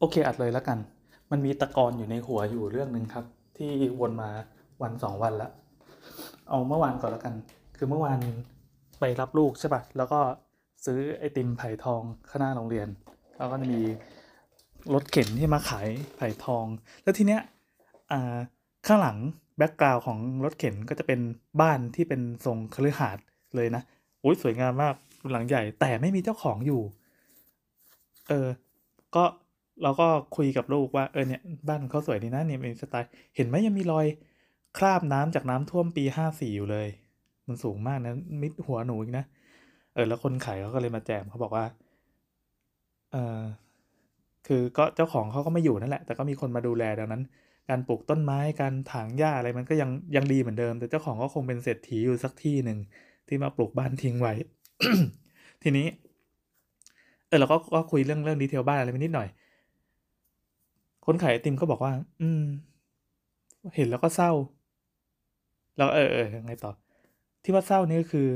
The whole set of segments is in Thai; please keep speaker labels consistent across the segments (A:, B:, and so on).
A: โอเคอัดเลยแล้วกัน มันมีตะกอนอยู่ในหัวอยู่เรื่องหนึ่งครับ ที่วนมาวันสองวันละ เอาเมื่อวานก่อนแล้วกัน คือเมื่อวานไปรับลูกใช่ปะแล้วก็ซื้อไอติมไผ่ทองข้างหน้าโรงเรียน แล้วก็มีรถเข็นที่มาขายไผ่ทอง แล้วทีเนี้ยข้างหลังแบ็กกราวของรถเข็นก็จะเป็นบ้านที่เป็นทรงคฤหาสน์เลยนะโอ้ยสวยงามมากหลังใหญ่แต่ไม่มีเจ้าของอยู่ เออ ก็ เราก็คุยกับลูกว่าเออเนี่ยบ้านเขาสวยดีนะเนี่ยเป็นสไตล์เห็นไหมยังมีรอยคราบน้ำจากน้ำท่วมปีห้าสี่อยู่เลย มันสูงมากนะมิดหัวหนูอีกนะเออแล้วคนขายเขาก็เลยมาแจมเขาบอกว่าเออคือก็เจ้าของเขาก็ไม่อยู่นั่นแหละ แต่ก็มีคนมาดูแลดังนั้น การปลูกต้นไม้การถางหญ้าอะไรมันก็ยังยังดีเหมือนเดิม แต่เจ้าของก็คงเป็นเศรษฐีอยู่สักที่หนึ่งที่มาปลูกบ้านทิ้งไว้ ทีนี้ เออเราก็ก็คุยเรื่องเรื่องดีเทลบ้านอะไรไปนิดหน่อย คนขายไอติมก็บอกว่า อืม เห็นแล้วก็เศร้า แล้วเออเออยังไงต่อ ที่ว่าเศร้านี่ก็คือ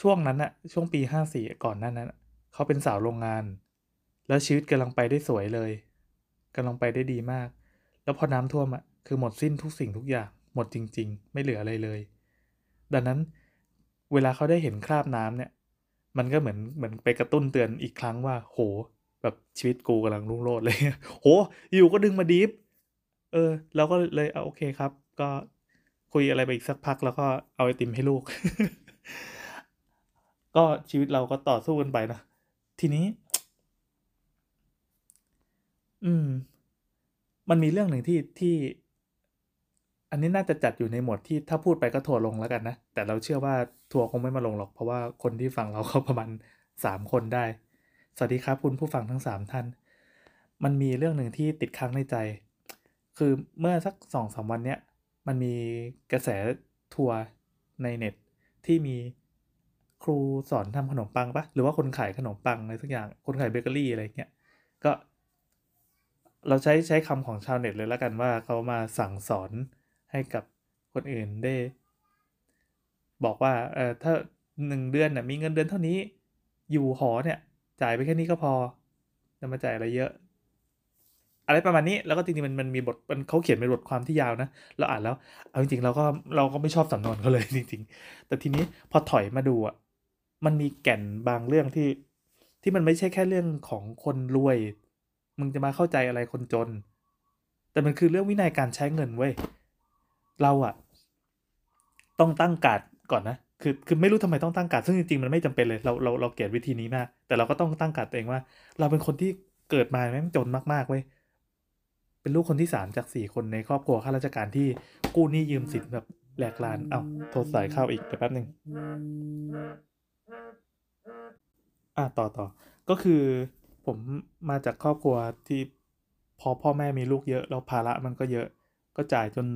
A: ช่วงนั้นอะช่วงปีห้าสี่ก่อนนั้นนั้นเขาเป็นสาวโรงงาน แล้วชีวิตกำลังไปได้สวยเลยกำลังไปได้ดีมาก แล้วพอน้ำท่วมอะคือหมดสิ้นทุกสิ่งทุกอย่าง หมดจริง ๆ ไม่เหลืออะไรเลย ดังนั้นเวลาเขาได้เห็นคราบน้ำเนี่ย มันก็เหมือนเหมือนไปกระตุ้นเตือนอีกครั้งว่า โห แบบชีวิตกูกำลังรุ่งโรจน์เลยโหอยู่ก็ดึงมาดีฟเออเราก็เลยเอาโอเคครับ ก็คุยอะไรไปอีกสักพักแล้วก็เอาไอติมให้ลูก ก็ชีวิตเราก็ต่อสู้กันไปนะ ทีนี้ อืม มันมีเรื่องหนึ่งที่ที่ อันนี้น่าจะจัดอยู่ในหมวดที่ถ้าพูดไปก็ทัวร์ลงแล้วกันนะ แต่เราเชื่อว่าทัวร์คงไม่มาลงหรอก เพราะว่าคนที่ฟังเราเขาประมาณสามคนได้ สวัสดีครับคุณผู้ฟังทั้งสามท่าน มันมีเรื่องหนึ่งที่ติดค้างในใจ คือเมื่อสักสองสามวันเนี้ย มันมีกระแสทัวร์ในเน็ตที่มีครูสอนทำขนมปังปะหรือว่าคนขายขนมปังอะไรสักอย่าง คนขายเบเกอรี่อะไรเงี้ย ก็ เราใช้ใช้คำของชาวเน็ตเลยแล้วกันว่าเขามาสั่งสอนให้กับคนอื่นได้ บอกว่าเออถ้าหนึ่งเดือนน่ะมีเงินเดือนเท่านี้ อยู่หอเนี่ย จ่ายไปแค่นี้ก็พอจะมาจ่ายอะไรเยอะ อะไรประมาณนี้แล้วก็จริงๆมันมันมีบทมันเขาเขียนเป็นบทความที่ยาวนะเราอ่านแล้วเอาจริงๆเราก็เราก็ไม่ชอบสำนวนเขาเลยจริง ๆ แต่ทีนี้พอถอยมาดูอะมันมีแก่นบางเรื่องที่ที่มันไม่ใช่แค่เรื่องของคนรวย มึงจะมาเข้าใจอะไรคนจน แต่มันคือเรื่องวินัยการใช้เงินเว้ย เราอะต้องตั้งการก่อนนะ คือคือไม่รู้ทำไมต้องตั้งการ์ดซึ่งจริงๆมันไม่จำเป็นเลยเราเราเราเกลียดวิธีนี้มาก แต่เราก็ต้องตั้งการ์ดตัวเองว่า เราเป็นคนที่เกิดมาแม่งจนมากๆเว้ยเป็นลูกคนที่สามจากสี่คนในครอบครัวข้าราชการที่กู้หนี้ยืมสินแบบแหลกลานเอา้าโทรสายเข้าอีกเดี๋ยวแป๊บหนึ่งอะต่อต่อก็คือผมมาจากครอบครัวที่พอพ่อแม่มีลูกเยอะแล้วภาระมันก็เยอะ ก็จ่ายจน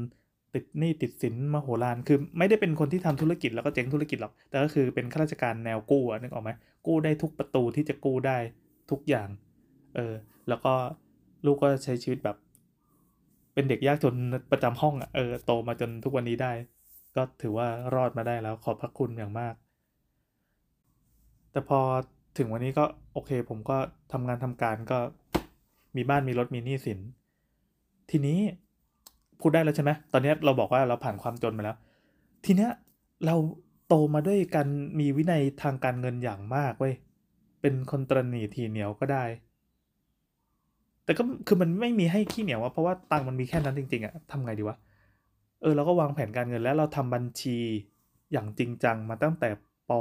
A: ติดหนี้ติดสินมโหฬารคือไม่ได้เป็นคนที่ทำธุรกิจแล้วก็เจ๊งธุรกิจหรอก แต่ก็คือเป็นข้าราชการแนวกู้นึกออกไหมกู้ได้ทุกประตูที่จะกู้ได้ทุกอย่างเออแล้วก็ลูกก็ใช้ชีวิตแบบ เป็นเด็กยากจนประจำห้องอะเออโตมาจนทุกวันนี้ได้ ก็ถือว่ารอดมาได้แล้วขอบพระคุณอย่างมาก แต่พอถึงวันนี้ก็โอเค ผมก็ทำงานทำการก็มีบ้านมีรถมีหนี้สิน ทีนี้ พูดได้แล้วใช่ไหมตอนนี้เราบอกว่าเราผ่านความจนมาแล้ว ทีเนี้ยเราโตมาด้วยกันมีวินัยทางการเงินอย่างมากเว้ยเป็นคนตรณีทีเหนียวก็ได้ แต่ก็คือมันไม่มีให้ขี้เหนียวอะเพราะว่าตังค์มันมีแค่นั้นจริง ๆอะทำไงดีวะเออเราก็วางแผนการเงินแล้วเราทำบัญชีอย่างจริงจังมาตั้งแต่ป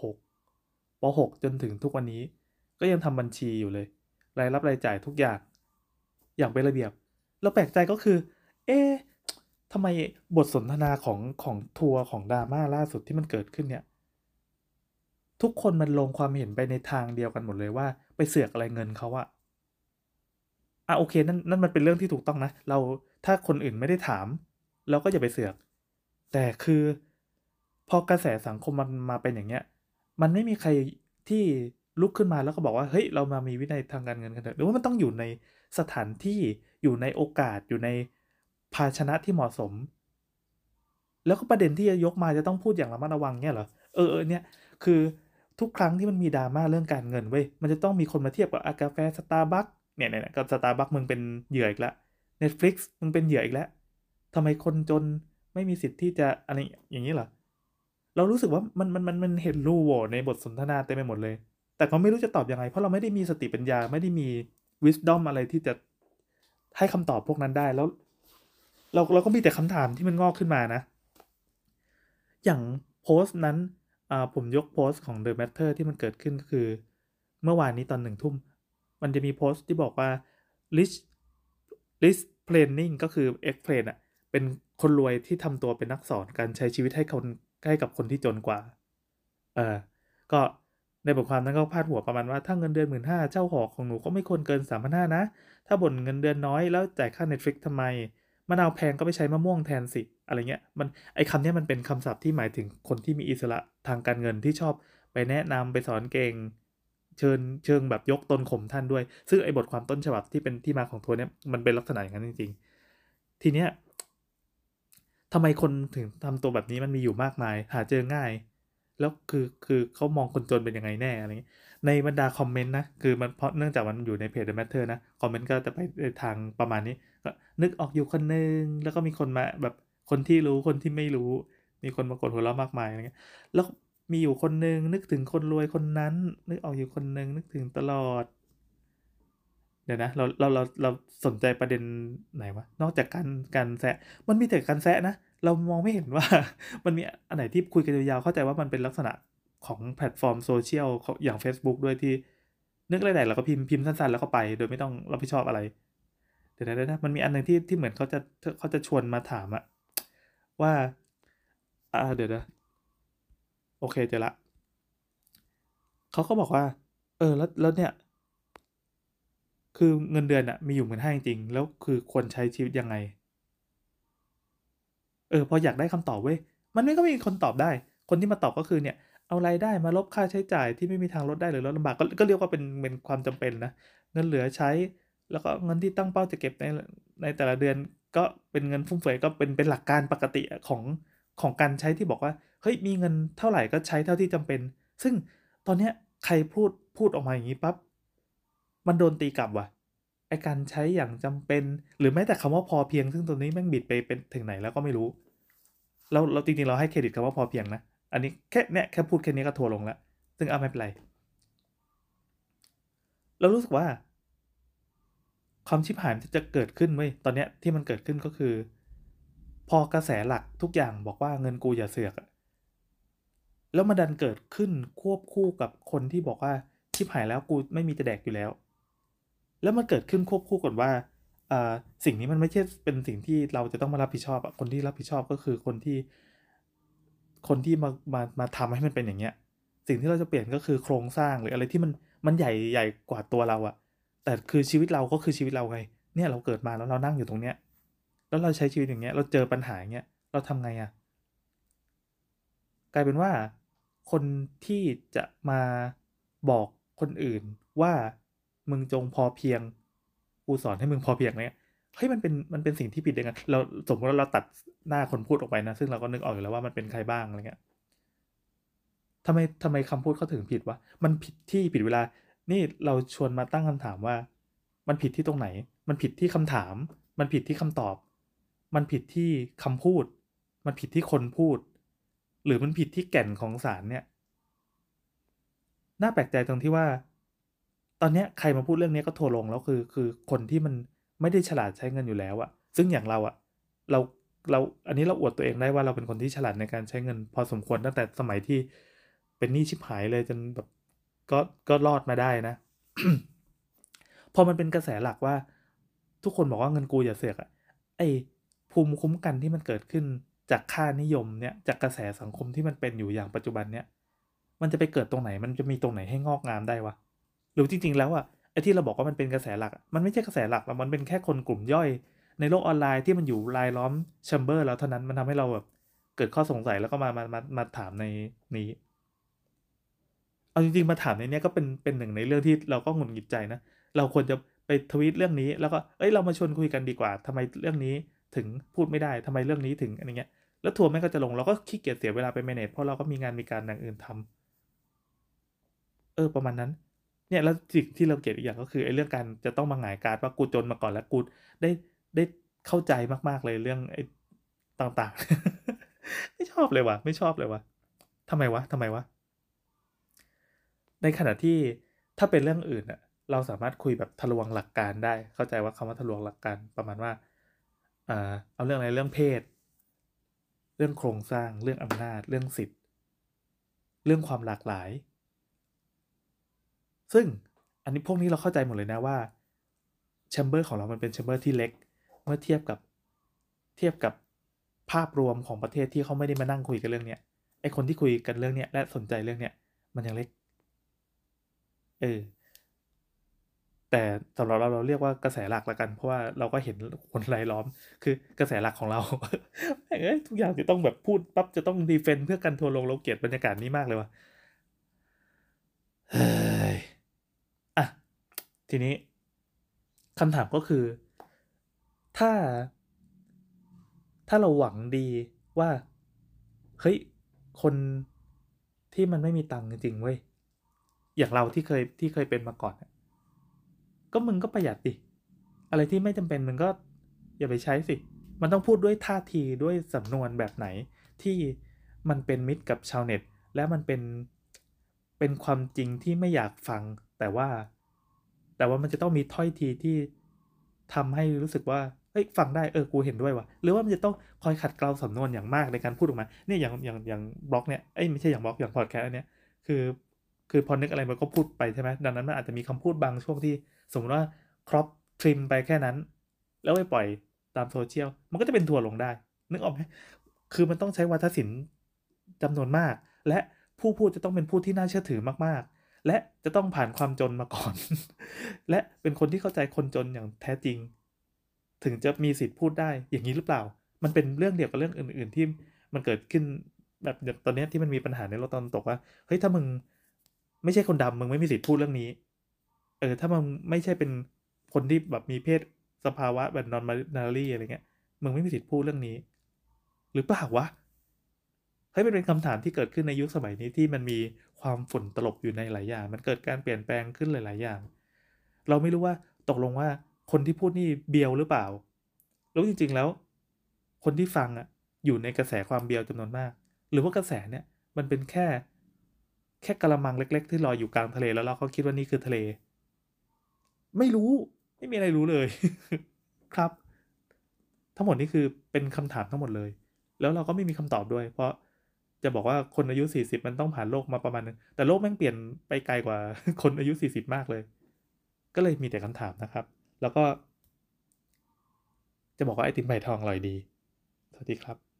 A: .6 ป .6 จนถึงทุกวันนี้ ก็ยังทำบัญชีอยู่เลย รายรับรายจ่ายทุกอย่างอย่างเป็นระเบียบแล้วแปลกใจก็คือ เอ๊ะทำไมบทสนทนาของของทัวร์ของดราม่าล่าสุดที่มันเกิดขึ้นเนี่ย ทุกคนมันลงความเห็นไปในทางเดียวกันหมดเลยว่า ไปเสือกอะไรเงินเขาอะอะโอเคนั่นนั่นมันเป็นเรื่องที่ถูกต้องนะ เราถ้าคนอื่นไม่ได้ถาม เราก็อย่าไปเสือก แต่คือ พอกระแสสังคมมันมาเป็นอย่างเงี้ย มันไม่มีใครที่ลุกขึ้นมาแล้วก็บอกว่าเฮ้ยเรามามีวินัยทางการเงินกันเถอะหรือว่ามันต้องอยู่ในสถานที่อยู่ในโอกาสอยู่ใน ภาชนะที่เหมาะสม แล้วก็ประเด็นที่จะยกมาจะต้องพูดอย่างระมัดระวังเนี่ยเหรอเออเออเนี่ยคือทุกครั้งที่มันมีดราม่าเรื่องการเงินเว้ยมันจะต้องมีคนมาเทียบกับอากาแฟสตาร์บัคเนี่ยเนี่ยก็สตาร์บัคมึงเป็นเหยื่ออีกแล้ว Netflix มึงเป็นเหยื่ออีกแล้วทำไมคนจนไม่มีสิทธิ์ที่จะอะไรอย่างนี้เหรอเรารู้สึกว่ามันมันมันมันเห็นรูโหว่ในบทสนทนาเต็มไปหมดเลย แต่ก็ไม่รู้จะตอบยังไง เพราะเราไม่ได้มีสติปัญญาไม่ได้มี wisdom อะไรที่จะให้คำตอบพวกนั้นได้ แล้ว เราเราก็มีแต่คำถามที่มันงอกขึ้นมานะ อย่างโพสต์นั้นผมยกโพสต์ของ The Matter ที่มันเกิดขึ้นก็คือ เมื่อวานนี้ตอนหนึ่งทุ่ม มันจะมีโพสต์ที่บอกว่า rich rich planning ก็คือ explain อะเป็นคนรวยที่ทำตัวเป็นนักสอนการใช้ชีวิตให้คนให้กับคนที่จนกว่า เออก็ในบทความนั้นก็พาดหัวประมาณว่า ถ้าเงินเดือนหมื่นห้าเช่าหอของหนูก็ไม่ควรเกินสามพันห้านะ ถ้าบ่นเงินเดือนน้อยแล้วจ่ายค่า Netflix ทำไม มะนาวแพงก็ไปใช้มะม่วงแทนสิ อะไรเงี้ย มันไอคำนี้มันเป็นคำศัพท์ที่หมายถึงคนที่มีอิสระทางการเงินที่ชอบไปแนะนำไปสอนเก่ง เชิญเชิงแบบยกตนข่มท่านด้วย ซึ่งไอบทความต้นฉบับที่เป็นที่มาของทัวร์เนี้ยมันเป็นลักษณะอย่างนั้นจริง ๆ ทีเนี้ยทำไมคนถึงทำตัวแบบนี้มันมีอยู่มากมาย หาเจอง่าย แล้วคือคือเขามองคนจนเป็นยังไงแน่อะไรเงี้ย ในบรรดาคอมเมนต์นะ คือมันเพราะเนื่องจากมันอยู่ในเพจ The Matter นะ คอมเมนต์ก็จะไปทางประมาณนี้ก็นึกออกอยู่คนนึง แล้วก็มีคนมาแบบคนที่รู้คนที่ไม่รู้ มีคนมากดหัวเราะมากมายอะไรเงี้ยแล้วมีอยู่คนนึงนึกถึงคนรวยคนนั้น นึกออกอยู่คนนึงนึกถึงตลอด เดี๋ยวนะเราเราเราเราสนใจประเด็นไหนวะนอกจากการการแซะมันมีแต่การแซะนะเรามองไม่เห็นว่า มันมีอันไหนที่คุยกันยาวๆเข้าใจว่ามันเป็นลักษณะ ของแพลตฟอร์มโซเชียลอย่าง Facebook ด้วยที่นึกอะไรไหนเราก็พิมพ์พิมพ์สั้นๆ แล้วก็ไป โดยไม่ต้องรับผิดชอบอะไรเดี๋ยวนะมันมีอันหนึ่งที่ที่เหมือนเขาจะเขาจะชวนมาถามอะว่าอ่าเดี๋ยวนะโอเคเจอละเขาก็บอกว่า เออแล้วแล้วเนี่ย คือเงินเดือนอะมีอยู่เหมือนให้จริง แล้วคือควรใช้ชีวิตยังไง เออพออยากได้คำตอบเว้ยมันไม่ก็มีคนตอบได้ คนที่มาตอบก็คือเนี่ย เอารายได้มาลบค่าใช้จ่ายที่ไม่มีทางลดได้หรือลดลำบากก็ก็เรียกว่าเป็นเป็นความจำเป็นนะเงินเหลือใช้ แล้วก็เงินที่ตั้งเป้าจะเก็บในในแต่ละเดือนก็เป็นเงินฟุ่มเฟือยก็เป็นเป็นหลักการปกติของของการใช้ที่บอกว่าเฮ้ยมีเงินเท่าไหร่ก็ใช้เท่าที่จำเป็น ซึ่งตอนเนี้ยใครพูดพูดออกมาอย่างนี้ปั๊บมันโดนตีกลับว่ะไอการใช้อย่างจำเป็น หรือแม้แต่คำว่าพอเพียง ซึ่งตัวนี้แม่งบิดไปเป็นถึงไหนแล้วก็ไม่รู้เราเราจริงๆเราให้เครดิตคำว่าพอเพียงนะ อันนี้แค่เนี่ยแค่พูดแค่นี้ก็ทัวลงแล้ว ซึ่งเอาไม่เป็นไร เรารู้สึกว่า ความชิบหายจะเกิดขึ้นเว้ยตอนเนี้ยที่มันเกิดขึ้นก็คือ พอกระแสหลักทุกอย่างบอกว่าเงินกูอย่าเสือกแล้วมาดันเกิดขึ้นควบคู่กับคนที่บอกว่าชิบหายแล้วกูไม่มีจะแดกอยู่แล้ว แล้วมันเกิดขึ้นควบคู่กับว่าสิ่งนี้มันไม่ใช่เป็นสิ่งที่เราจะต้องมารับผิดชอบอะคนที่รับผิดชอบก็คือคนที่ คนที่มามามาทำให้มันเป็นอย่างเงี้ย สิ่งที่เราจะเปลี่ยนก็คือโครงสร้างหรืออะไรที่มันมันใหญ่ใหญ่กว่าตัวเราอะแต่คือชีวิตเราก็คือชีวิตเราไงเนี่ยเราเกิดมาแล้วเรานั่งอยู่ตรงเนี้ย แล้วเราใช้ชีวิตอย่างเงี้ย เราเจอปัญหาอย่างเงี้ยเราทำไงอะกลายเป็นว่า คนที่จะมาบอกคนอื่นว่ามึงจงพอเพียงกูสอนให้มึงพอเพียงเนี่ยเฮ้ยมันเป็นมันเป็นสิ่งที่ผิดยังไงเราสมมติว่าเราตัด หน้าคนพูดออกไปนะ ซึ่งเราก็นึกออกอยู่แล้วว่ามันเป็นใครบ้างอะไรเงี้ยทำไมทำไมคำพูดเขาถึงผิดวะมันผิดที่ผิดเวลา นี่เราชวนมาตั้งคำถามว่า มันผิดที่ตรงไหน มันผิดที่คำถาม มันผิดที่คำตอบ มันผิดที่คำพูด มันผิดที่คนพูด หรือมันผิดที่แก่นของสารเนี่ยน่าแปลกใจตรงที่ว่า ตอนนี้ใครมาพูดเรื่องนี้ก็โทรลงแล้วคือ คือคนที่มันไม่ได้ฉลาดใช้เงินอยู่แล้วอะซึ่งอย่างเราอะเรา เราอันนี้เราอวดตัวเองได้ว่าเราเป็นคนที่ฉลาดในการใช้เงิน พอสมควรตั้งแต่สมัยที่เป็นหนี้ชิบหายเลยจนแบบก็ก็รอดมาได้นะ พอมันเป็นกระแสหลักว่า ทุกคนบอกว่าเงินกูอย่าเสกอะไอภูมิคุ้มกันที่มันเกิดขึ้นจากค่านิยมเนี่ยจากกระแสสังคมที่มันเป็นอยู่อย่างปัจจุบันเนี่ย มันจะไปเกิดตรงไหน มันจะมีตรงไหนให้งอกงามได้วะหรือจริง ๆ แล้วอะไอที่เราบอกว่ามันเป็นกระแสหลัก มันไม่ใช่กระแสหลักแล้วมันเป็นแค่คนกลุ่มย่อย ในโลกออนไลน์ที่มันอยู่รายล้อมแชมเบอร์แล้วเท่านั้นมันทำให้เราแบบเกิดข้อสงสัยแล้วก็มามามามาถามในนี้ เอาจริงๆมาถามในนี้ก็เป็นเป็นหนึ่งในเรื่องที่เราก็หงุดหงิดใจนะ เราควรจะไปทวีตเรื่องนี้ แล้วก็เอ้ยเรามาชวนคุยกันดีกว่าทำไมเรื่องนี้ถึงพูดไม่ได้ทำไมเรื่องนี้ถึงอะไรเงี้ย แล้วทัวร์แม่ก็จะลงเราก็ขี้เกียจเสียเวลาไปแมเนจเพราะเราก็มีงานมีการอย่างอื่นทำเออประมาณนั้นเนี่ยแล้วสิ่งที่เราเกลียดอีกอย่างก็คือไอ้เรื่องการจะต้องมาหงายการว่ากูจนมาก่อนแล้วกูได้ ได้เข้าใจมาก ๆ เลยเรื่องไอ้ต่างๆ ไม่ชอบเลยว่ะ ไม่ชอบเลยว่ะทำไมวะทำไมวะ ในขณะที่ถ้าเป็นเรื่องอื่นอะเราสามารถคุยแบบทะลวงหลักการได้ เข้าใจว่าคำว่าทะลวงหลักการประมาณว่าเอาเรื่องอะไรเรื่องเพศ เรื่องโครงสร้าง เรื่องอำนาจ เรื่องสิทธิ์ เรื่องความหลากหลาย ซึ่งอันนี้พวกนี้เราเข้าใจหมดเลยนะว่า chamber ของเรามันเป็น chamber ที่เล็ก เมื่อเทียบกับเทียบกับภาพรวมของประเทศที่เขาไม่ได้มานั่งคุยกันเรื่องเนี้ยไอคนที่คุยกันเรื่องเนี้ยและสนใจเรื่องเนี้ยมันยังเล็กเออแต่สำหรับเราเราเรียกว่ากระแสหลักละกัน เพราะว่าเราก็เห็นคนรายล้อม คือกระแสหลักของเราเอ้ยทุกอย่างจะต้องแบบพูดปั๊บจะต้องดีเฟนต์เพื่อกันทัวร์ลงเราเกลียดบรรยากาศนี้มากเลยว่ะเฮ้ยอะทีนี้คำถามก็คือ ถ้า ถ้าเราหวังดีว่า เฮ้ย คนที่มันไม่มีตังค์จริงเว้ย อย่างเราที่เคยที่เคยเป็นมาก่อนก็มึงก็ประหยัดดิ อะไรที่ไม่จำเป็นมึงก็อย่าไปใช้สิ มันต้องพูดด้วยท่าทีด้วยสำนวนแบบไหนที่มันเป็นมิตรกับชาวเน็ต และมันเป็นเป็นความจริงที่ไม่อยากฟัง แต่ว่า แต่ว่ามันจะต้องมีถ้อยทีที่ทำให้รู้สึกว่า เฮ้ยฟังได้เออกูเห็นด้วยว่ะหรือว่ามันจะต้องคอยขัดเกลาสำนวนอย่างมากในการพูดออกมาเนี่ยอย่างอย่างอย่างบล็อกเนี่ยเอ้ยไม่ใช่อย่างบล็อกอย่างพอดแคสต์อันเนี้ยคือ คือพอนึกอะไรมันก็พูดไปใช่ไหมดังนั้นมันอาจจะมีคำพูดบางช่วงที่ สมมติว่าครอปทริมไปแค่นั้น แล้วไปปล่อยตามโซเชียลมันก็จะเป็นทัวลงได้ นึกออกไหมคือมันต้องใช้วัฒนศิลป์จำนวนมาก และผู้พูดจะต้องเป็นผู้ที่น่าเชื่อถือมากๆ และจะต้องผ่านความจนมาก่อน และเป็นคนที่เข้าใจคนจนอย่างแท้จริง ถึงจะมีสิทธิ์พูดได้อย่างนี้หรือเปล่า มันเป็นเรื่องเดียวกับเรื่องอื่น ๆ ที่มันเกิดขึ้นแบบตอนนี้ที่มันมีปัญหาในโลกตอนตกว่าเฮ้ยถ้ามึงไม่ใช่คนดำมึงไม่มีสิทธิ์พูดเรื่องนี้ เออถ้ามึงไม่ใช่เป็นคนที่แบบมีเพศสภาวะแบบนอนมานารีอะไรเงี้ยมึงไม่มีสิทธิ์พูดเรื่องนี้ หรือเปล่าวะเฮ้ยมันเป็นคำถามที่เกิดขึ้นในยุคสมัยนี้ที่มันมีความฝุ่นตลบอยู่ในหลายอย่าง มันเกิดการเปลี่ยนแปลงขึ้นหลาย ๆ อย่าง เราไม่รู้ว่าตกลงว่า คนที่พูดนี่เบียวหรือเปล่า แล้วจริงๆแล้ว คนที่ฟังอะอยู่ในกระแสความเบียวจำนวนมาก หรือว่ากระแสเนี่ยมันเป็นแค่ แค่กระมังเล็ก ๆ ที่ลอยอยู่กลางทะเลแล้วเราก็คิดว่านี่คือทะเล ไม่รู้ ไม่มีอะไรรู้เลย ครับ ทั้งหมดนี้คือเป็นคำถามทั้งหมดเลย แล้วเราก็ไม่มีคำตอบด้วย เพราะจะบอกว่าคนอายุ 40 มันต้องผ่านโลกมาประมาณนึงแต่โลกแม่งเปลี่ยนไปไกลกว่าคนอายุ 40 มากเลย ก็เลยมีแต่คำถามนะครับ แล้วก็ จะบอกว่าไอติมใบทองอร่อยดี สวัสดีครับ